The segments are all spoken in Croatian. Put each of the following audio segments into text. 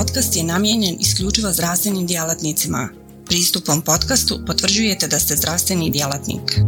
podcast je namijenjen isključivo zdravstvenim djelatnicima. Pristupom podcastu potvrđujete da ste zdravstveni djelatnik.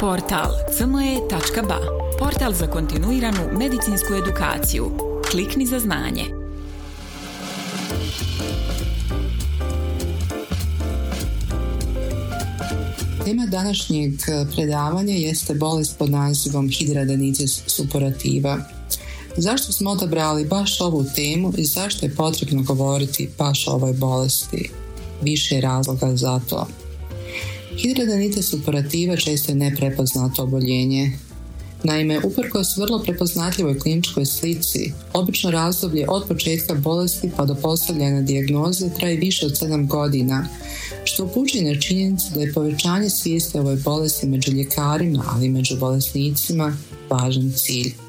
Portal cme.ba Portal za kontinuiranu medicinsku edukaciju. Klikni za znanje. Tema današnjeg predavanja jeste bolest pod nazivom hidradenitis suppurativa. Zašto smo odabrali baš ovu temu i zašto je potrebno govoriti baš o ovoj bolesti? Više razloga za to. Hidradenitis suppurativa često je neprepoznato oboljenje. Naime, uprkos vrlo prepoznatljivoj kliničkoj slici, obično razdoblje od početka bolesti pa do postavljanja dijagnoze traje više od 7 godina, što upućuje na činjenicu da je povećanje svijesti ovoj bolesti među ljekarima, ali i među bolesnicima, važan cilj.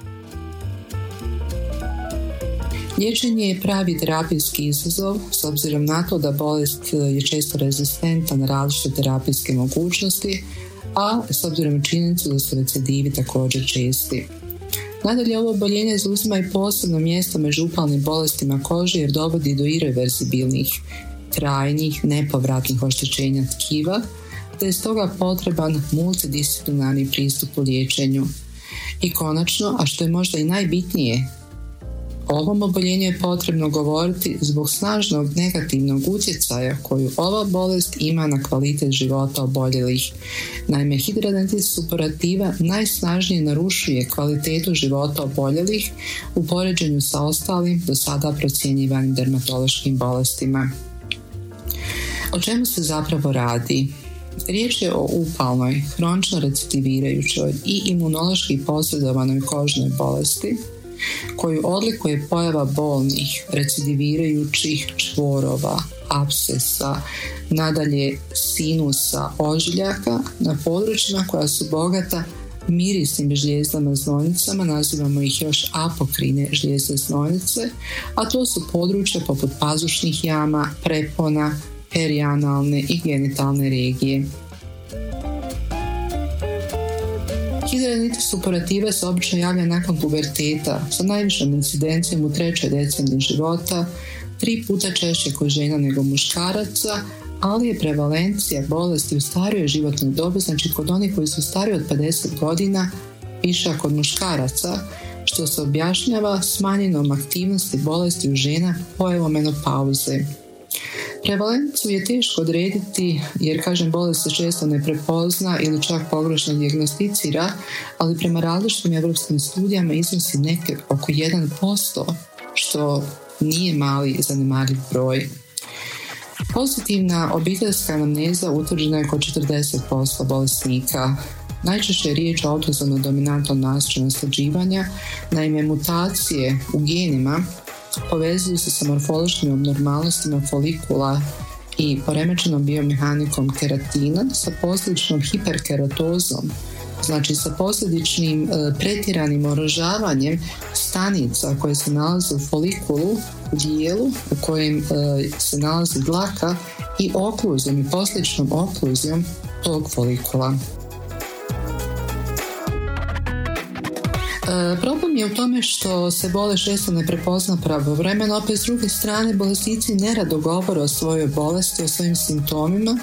Liječenje je pravi terapijski izazov s obzirom na to da bolest je često rezistentna na različite terapijske mogućnosti, a s obzirom na činjenicu da su recidivi također česti. Nadalje, ovo oboljenje zauzima i posebno mjesto među upalnim bolestima kože jer dovodi do irreverzibilnih, trajnih, nepovratnih oštećenja tkiva, te je stoga potreban multidisciplinarni pristup u liječenju. I konačno, a što je možda i najbitnije, ovom oboljenju je potrebno govoriti zbog snažnog negativnog utjecaja koju ova bolest ima na kvalitet života oboljelih. Naime, hidradenitis suppurativa najsnažnije narušuje kvalitetu života oboljelih u poređenju sa ostalim do sada procjenjivanim dermatološkim bolestima. O čemu se zapravo radi? Riječ je o upalnoj, hronično recidivirajućoj i imunološki posredovanoj kožnoj bolesti koju odlikuje pojava bolnih, recidivirajućih čvorova, abscesa, nadalje sinusa, ožiljaka na područjima koja su bogata mirisnim žljezdama znojnicama, nazivamo ih još apokrine žljezde znojnice, a to su područja poput pazušnih jama, prepona, perianalne i genitalne regije. Hidradenitis suppurativa se obično javlja nakon puberteta sa najvišom incidencijom u trećoj deceniji života, tri puta češće kod žena nego muškaraca, ali je prevalencija bolesti u starijoj životnoj dobi, znači kod onih koji su stariji od 50 godina, viša kod muškaraca, što se objašnjava smanjenom aktivnosti bolesti u žena pojavom menopauze. Prevalenciju je teško odrediti jer kažem bolest se često ne prepozna ili čak pogrešno dijagnosticira, ali prema različitim europskim studijama iznosi neke oko 1%, što nije mali zanemarljiv broj. Pozitivna obiteljska anamneza utvrđena je kod 40% bolesnika. Najčešće je riječ o autozomno dominantnom nastoju naslađivanja, naime mutacije u genima povezuju se sa morfološkim abnormalnostima folikula i poremećenom biomehanikom keratina sa posljedičnom hiperkeratozom, znači sa posljedičnim e, pretjeranim orožavanjem stanica koje se nalaze u folikulu, u dijelu u kojem e, se nalazi dlaka i okluzijom i posljedičnom okluzijom tog folikula. Problem je u tome što se bolest često ne prepozna pravovremeno, opet s druge strane bolesnici nerado govore o svojoj bolesti, o svojim simptomima,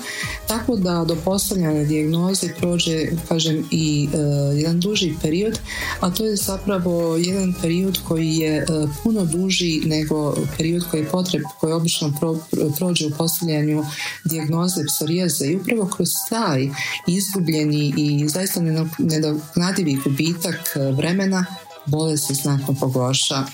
tako da do postavljanja dijagnoze prođe, kažem, i e, jedan duži period, a to je zapravo jedan period koji je e, puno duži nego period koji je potreb, koji obično prođe u postavljanju dijagnoze psorijaze i upravo kroz taj izgubljeni i zaista nenadoknadivi gubitak vremena bolest se znatno pogorša.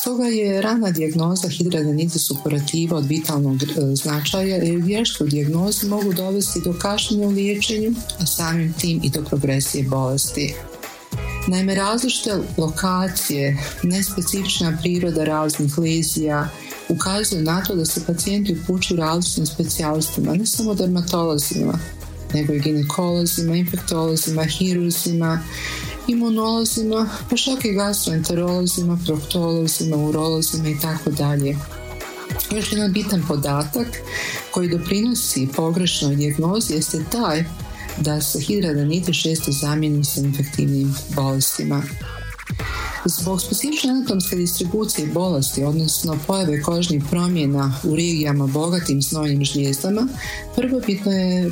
Stoga je rana dijagnoza hidradenitis suppurativa od vitalnog e, značaja jer vješto dijagnoze mogu dovesti do kašnjenja u liječenju, a samim tim i do progresije bolesti. Naime, različite lokacije, nespecifična priroda raznih lezija ukazuju na to da se pacijenti upućuju različitim specijalistima, ne samo dermatolozima, nego i ginekolozima, infektolozima, hiruzima, imunolozima, pa čak i gastroenterolozima, proktolozima, urolozima i tako dalje. Još jedan bitan podatak koji doprinosi pogrešnoj dijagnozi jeste taj da se hidradenitis često zamijeni sa infektivnim bolestima. Zbog specifične anatomske distribucije bolesti, odnosno pojave kožnih promjena u regijama bogatim znojnim žlijezdama, prvobitno je e,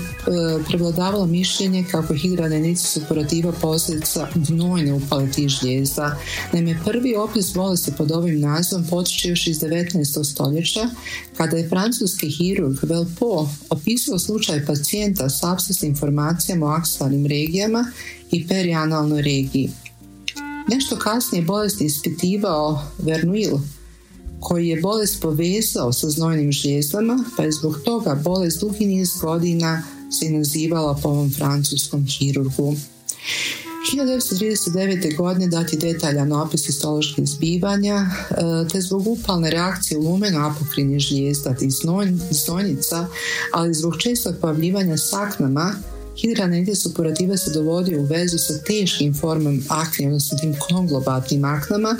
prevladavalo mišljenje kako je hidradenitis supurativa posljedica gnojne upale tih žlijezda. Naime, prvi opis bolesti pod ovim nazivom potiče još iz 19. stoljeća, kada je francuski hirurg Velpo opisao slučaj pacijenta s apsisnim informacijama o aksualnim regijama i perianalnoj regiji. Nešto kasnije bolest ispitivao Vernuil, koji je bolest povezao sa znojnim žlijezdama, pa je zbog toga bolest dugi niz godina se nazivala po ovom francuskom hirurgu. 1939. godine dati detaljan opis histoloških zbivanja, e, te zbog upalne reakcije lumeno apokrinih žlijezda i znojnica, ali zbog čestog pojavljivanja saknama, Hidranentis supurativa se dovodio u vezu sa teškim formom akne, odnosno tim konglobatnim aknama,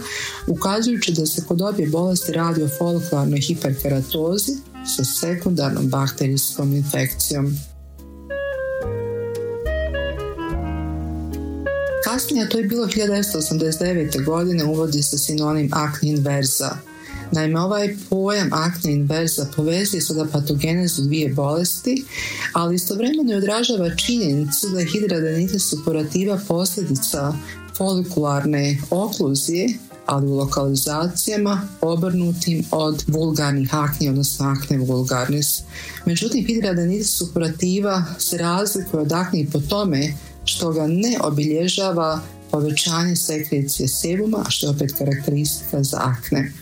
ukazujući da se kod obje bolesti radi o folikularnoj hiperkeratozi sa sekundarnom bakterijskom infekcijom. Kasnije, to je bilo 1989. godine, uvodi se sinonim akne inverza – Naime, ovaj pojam akne inverza povezuje sada patogenezu dvije bolesti, ali istovremeno je odražava činjenicu da je hidradenitis supurativa posljedica folikularne okluzije, ali u lokalizacijama obrnutim od vulgarnih akni, odnosno akne vulgarnis. Međutim, hidradenitis supurativa se razlikuje od akne po tome što ga ne obilježava povećanje sekrecije sebuma, što je opet karakteristika za akne.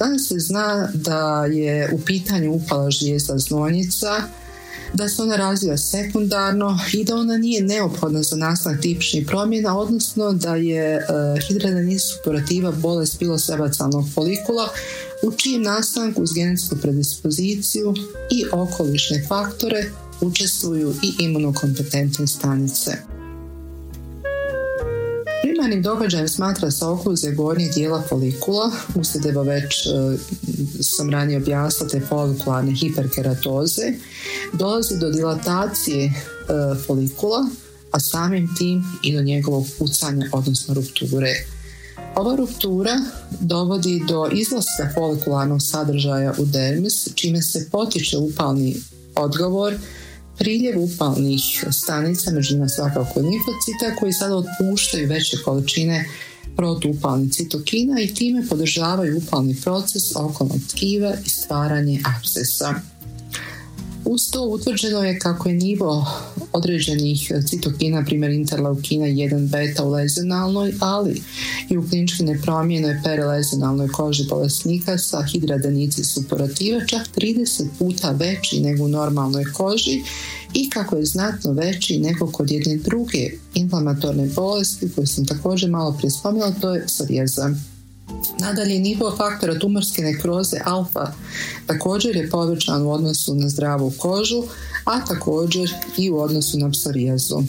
Danas se zna da je u pitanju upala žlijezda znojnica, da se ona razvija sekundarno i da ona nije neophodna za nastanak tipičnih promjena, odnosno da je uh, hidradenitis suppurativa bolest pilosebacalnog folikula u čijem nastanku uz genetsku predispoziciju i okolišne faktore učestvuju i imunokompetentne stanice. Primarnim događajem smatra se okluzija gornjeg dijela folikula, uslijed evo već e, sam ranije objasnila te folikularne hiperkeratoze, dolazi do dilatacije e, folikula, a samim tim i do njegovog pucanja, odnosno rupture. Ova ruptura dovodi do izlaska folikularnog sadržaja u dermis, čime se potiče upalni odgovor priljev upalnih stanica, među svakako limfocita, koji sada otpuštaju veće količine protuupalnih citokina i time podržavaju upalni proces okolnog tkiva i stvaranje abscesa. Uz to utvrđeno je kako je nivo određenih citokina, primjer interleukina 1 beta u lezionalnoj, ali i u klinički nepromijenoj perelezionalnoj koži bolesnika sa hidradenici supurativa čak 30 puta veći nego u normalnoj koži i kako je znatno veći nego kod jedne druge inflamatorne bolesti koju sam također malo prije spomenula, to je psorijaza. Nadalje, nivo faktora tumorske nekroze alfa također je povećan u odnosu na zdravu kožu, a također i u odnosu na psorijazu.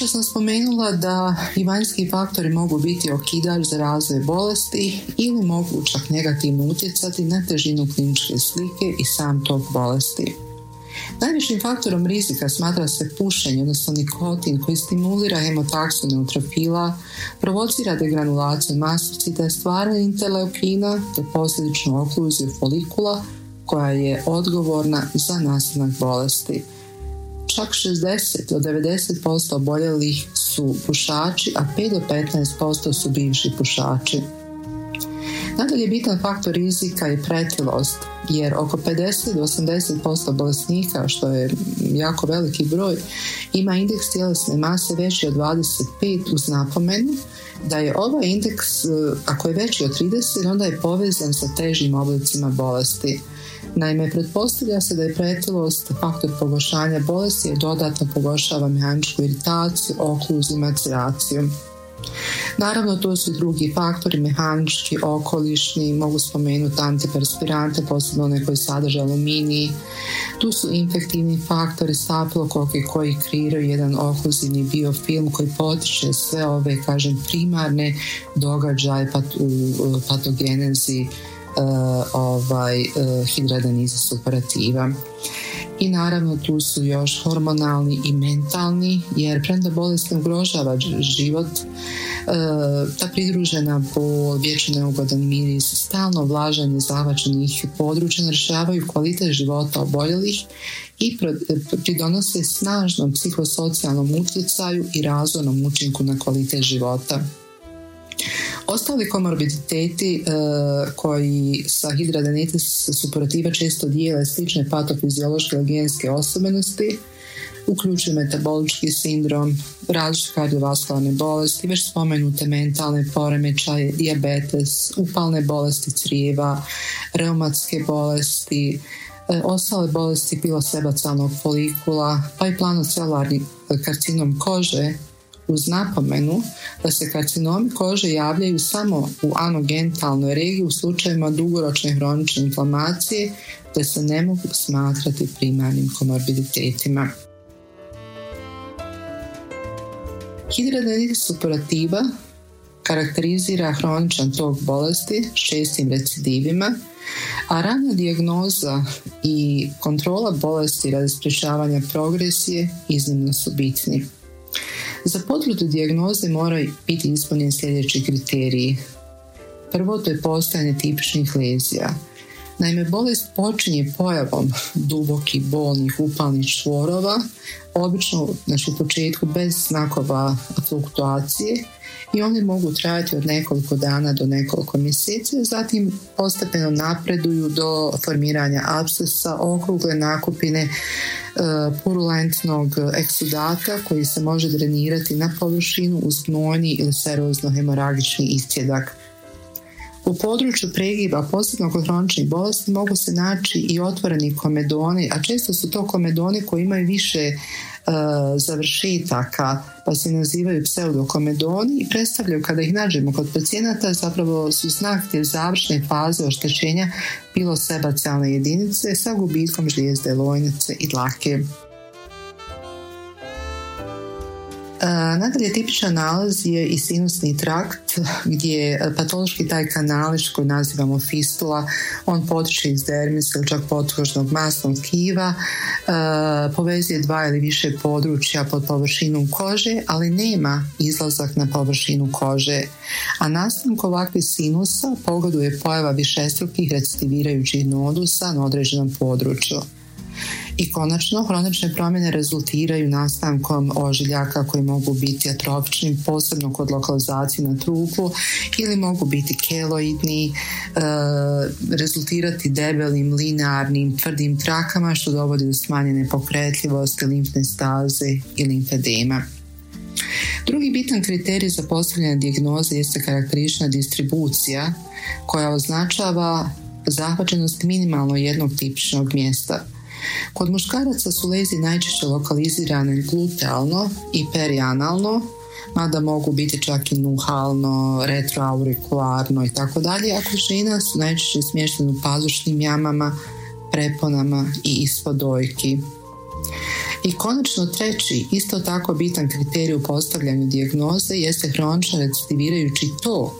Čas sam spomenula da i vanjski faktori mogu biti okidač za razvoj bolesti ili mogu čak negativno utjecati na težinu kliničke slike i sam tok bolesti. Najvišim faktorom rizika smatra se pušenje, odnosno nikotin koji stimulira hemotaksu neutrofila, provocira degranulaciju masticita, stvaranje interleukina te posljedičnu okluziju folikula koja je odgovorna za nastanak bolesti. Čak 60 do 90% oboljelih su pušači, a 5 do 15% su bivši pušači. Nadalje bitan faktor rizika je pretilost, jer oko 50 do 80% bolesnika, što je jako veliki broj, ima indeks tjelesne mase veći od 25 uz napomenu da je ovaj indeks, ako je veći od 30, onda je povezan sa težim oblicima bolesti. Naime, pretpostavlja se da je pretilost faktor pogoršanja bolesti jer dodatno pogoršava mehaničku iritaciju, okluziju i. Naravno, to su drugi faktori, mehanički, okolišni, mogu spomenuti antiperspirante, posebno one koji sadrže aluminij. Tu su infektivni faktori, stafilokoke koji kreiraju jedan okluzivni biofilm koji potiče sve ove, kažem, primarne događaje u patogenezi uh, ovaj, uh, hidradeniza superativa. I naravno tu su još hormonalni i mentalni, jer premda bolest ne ugrožava život, e, ta pridružena bol, vječno neugodan miris, stalno vlažanje zavačenih područja narušavaju kvalitet života oboljelih i pridonose snažnom psihosocijalnom utjecaju i razvojnom učinku na kvalitet života. Ostali komorbiditeti e, koji sa hidradenitis supurativa često dijele slične patofiziološke ili genske osobenosti uključuju metabolički sindrom, različite kardiovaskularne bolesti, već spomenute mentalne poremećaje, dijabetes, upalne bolesti crijeva, reumatske bolesti, e, ostale bolesti pilosebacalnog folikula, pa i planocelularni karcinom kože uz napomenu da se karcinomi kože javljaju samo u anogentalnoj regiji u slučajevima dugoročne hronične inflamacije te se ne mogu smatrati primarnim komorbiditetima. Hidradenitis supurativa karakterizira hroničan tok bolesti s čestim recidivima, a rana dijagnoza i kontrola bolesti radi sprječavanja progresije iznimno su bitni. Za potvrdu dijagnoze moraju biti ispunjeni sljedeći kriteriji. Prvo to je postojanje tipičnih lezija. Naime, bolest počinje pojavom dubokih bolnih upalnih čvorova, obično znači, u početku bez znakova fluktuacije i oni mogu trajati od nekoliko dana do nekoliko mjeseci, zatim postepeno napreduju do formiranja abscesa, okrugle nakupine, e, purulentnog eksudata koji se može drenirati na površinu uz gnojni ili serozno hemoragični istjedak. U području pregiba, posebno kod hroničnih bolesti, mogu se naći i otvoreni komedoni, a često su to komedoni koji imaju više E, završetaka pa se nazivaju pseudokomedoni i predstavljaju kada ih nađemo kod pacijenata zapravo su znak te završne faze oštećenja pilosebacijalne jedinice sa gubitkom žlijezde, lojnice i dlake. Nadalje, tipičan nalaz je i sinusni trakt gdje patološki taj kanalić koji nazivamo fistula, on potiče iz dermisa ili čak potkožnog masnog tkiva, e, povezuje dva ili više područja pod površinom kože, ali nema izlazak na površinu kože. A nastanku ovakvih sinusa pogoduje pojava višestrukih recidivirajućih nodusa na određenom području. I konačno, hronične promjene rezultiraju nastankom ožiljaka koji mogu biti atrofični, posebno kod lokalizacije na trupu ili mogu biti keloidni, e, rezultirati debelim, linearnim, tvrdim trakama što dovodi do smanjene pokretljivosti, limfne staze i limfedema. Drugi bitan kriterij za postavljanje dijagnoze jeste karakterična distribucija koja označava zahvaćenost minimalno jednog tipičnog mjesta – Kod muškaraca su lezi najčešće lokalizirane glutealno i perianalno, mada mogu biti čak i nuhalno, retroaurikularno i tako dalje, a kod su najčešće smještene u pazušnim jamama, preponama i ispod dojki. I konačno treći, isto tako bitan kriterij u postavljanju dijagnoze jeste hronično recidivirajući tok,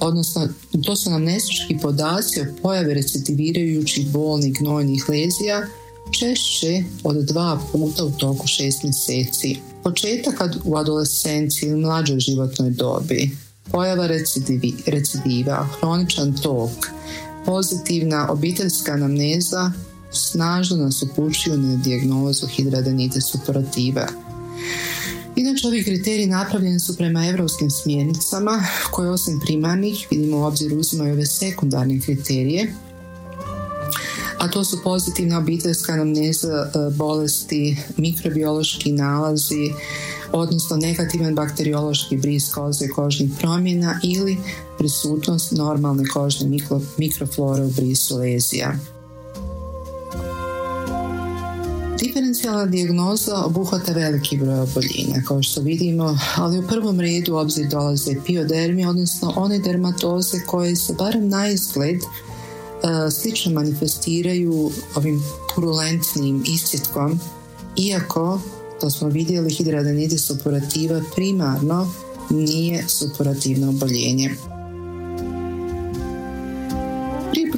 odnosno to su nam nesečki podaci o pojavi recidivirajućih bolnih gnojnih lezija češće od dva puta u toku šest mjeseci. Početak u adolescenciji ili mlađoj životnoj dobi, pojava recidivi, recidiva, hroničan tok, pozitivna obiteljska anamneza snažno nas upućuju na dijagnozu hidradenite superativa. Inače, ovi kriteriji napravljeni su prema europskim smjernicama koje osim primarnih, vidimo u obzir uzimaju ove sekundarne kriterije a to su pozitivna obiteljska anamneza e, bolesti, mikrobiološki nalazi, odnosno negativan bakteriološki bris koze kožnih promjena ili prisutnost normalne kožne mikroflore u brisu lezija. Diferencijalna dijagnoza obuhvata veliki broj oboljenja, kao što vidimo, ali u prvom redu obzir dolaze piodermi, odnosno one dermatoze koje se barem na izgled slično manifestiraju ovim purulentnim iscjetkom, iako, to smo vidjeli, hidradenitis supurativa primarno nije supurativno oboljenje.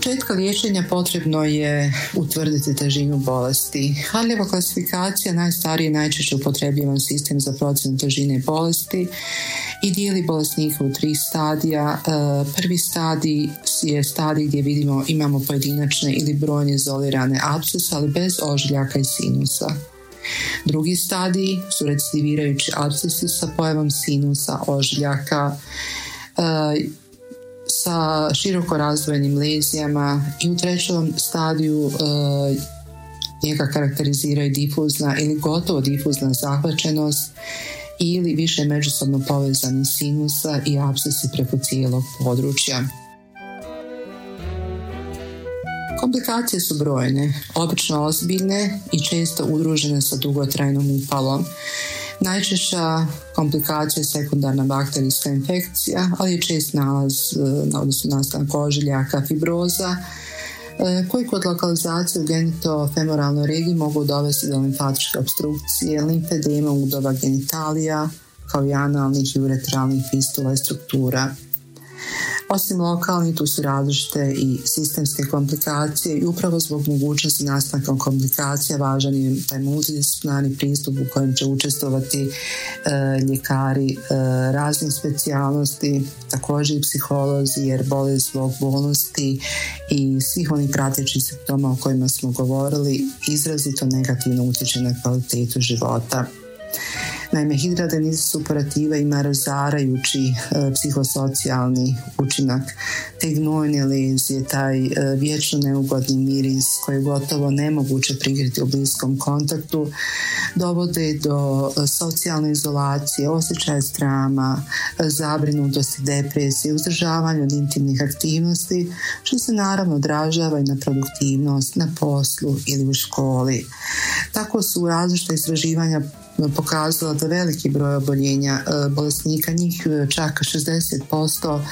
Početka liječenja potrebno je utvrditi težinu bolesti. Harljeva klasifikacija najstariji i najčešće upotrebljivan sistem za procjenu težine bolesti i dijeli bolesnika u tri stadija. E, prvi stadij je stadij gdje vidimo imamo pojedinačne ili brojne izolirane abscese, ali bez ožiljaka i sinusa. Drugi stadij su recidivirajući abscesi sa pojavom sinusa, ožiljaka, e, sa široko razdvojenim lezijama i u trećom stadiju uh, njega karakteriziraju difuzna ili gotovo difuzna zahvaćenost ili više međusobno povezani sinusa i abscesi preko cijelog područja. Komplikacije su brojne, obično ozbiljne i često udružene sa dugotrajnom upalom. Najčešća komplikacija je sekundarna bakterijska infekcija, ali je čest nalaz, e, odnosno nastanak ožiljaka, fibroza, e, koji kod lokalizacije u genitofemoralnoj regiji mogu dovesti do limfatičke obstrukcije, limfedema udova genitalija, kao i analnih i uretralnih fistula i struktura. Osim lokalnih, tu su različite i sistemske komplikacije i upravo zbog mogućnosti nastanka komplikacija važan je taj multidisciplinarni pristup u kojem će učestvovati e, ljekari e, raznih specijalnosti, također i psiholozi jer bolest zbog bolnosti i svih onih pratećih simptoma o kojima smo govorili izrazito negativno utječe na kvalitetu života. Naime, hidradenitis superativa ima razarajući e, psihosocijalni učinak. Te gnojne lezije, taj e, vječno neugodni miris koji je gotovo nemoguće prikriti u bliskom kontaktu, dovode do e, socijalne izolacije, osjećaja strama, zabrinutosti, depresije, uzdržavanja od intimnih aktivnosti, što se naravno odražava i na produktivnost, na poslu ili u školi. Tako su različite istraživanja pokazala da veliki broj oboljenja e, bolesnika, njih e, čak 60% e,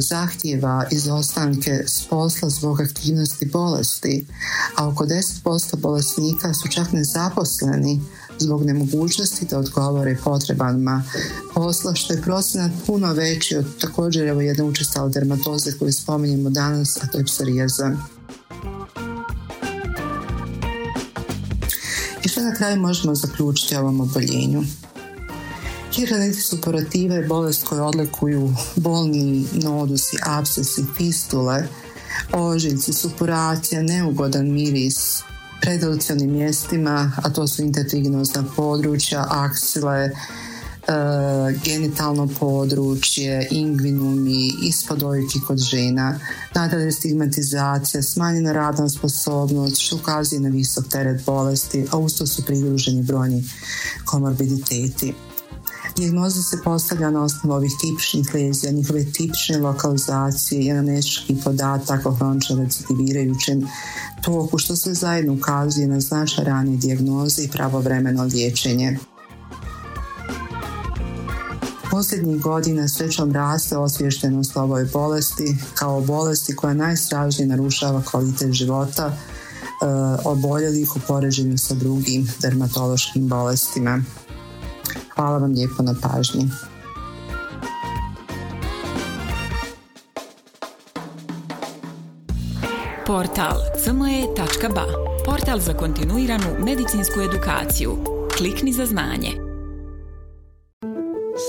zahtjeva izostanke s posla zbog aktivnosti bolesti, a oko 10% bolesnika su čak nezaposleni zbog nemogućnosti da odgovore potrebama posla, što je procenat puno veći od također evo jedne učestale dermatoze koju spominjemo danas, a to je psorijaza. Što na kraju možemo zaključiti o ovom oboljenju? Hidradenitis suppurativa je bolest koju odlikuju bolni nodusi, abscesi, fistule, ožiljci, supuracija, neugodan miris, predelicionim mjestima, a to su intertriginozna područja, aksile, genitalno područje, ingvinumi, ispod ojki kod žena, nadalje stigmatizacija, smanjena radna sposobnost, što ukazuje na visok teret bolesti, a usto su pridruženi brojni komorbiditeti. Dijagnoza se postavlja na osnovu ovih tipičnih lezija, njihove tipične lokalizacije i podatak o hronično recidivirajućem toku, što se zajedno ukazuje na značaj ranije dijagnoze i pravovremeno liječenje. Posljednjih godina srećom raste osviještenost ovoj bolesti kao bolesti koja najstražnije narušava kvalitet života e, oboljelih u poređenju sa drugim dermatološkim bolestima. Hvala vam lijepo na pažnji. Portal cme.ba Portal za kontinuiranu medicinsku edukaciju. Klikni za znanje.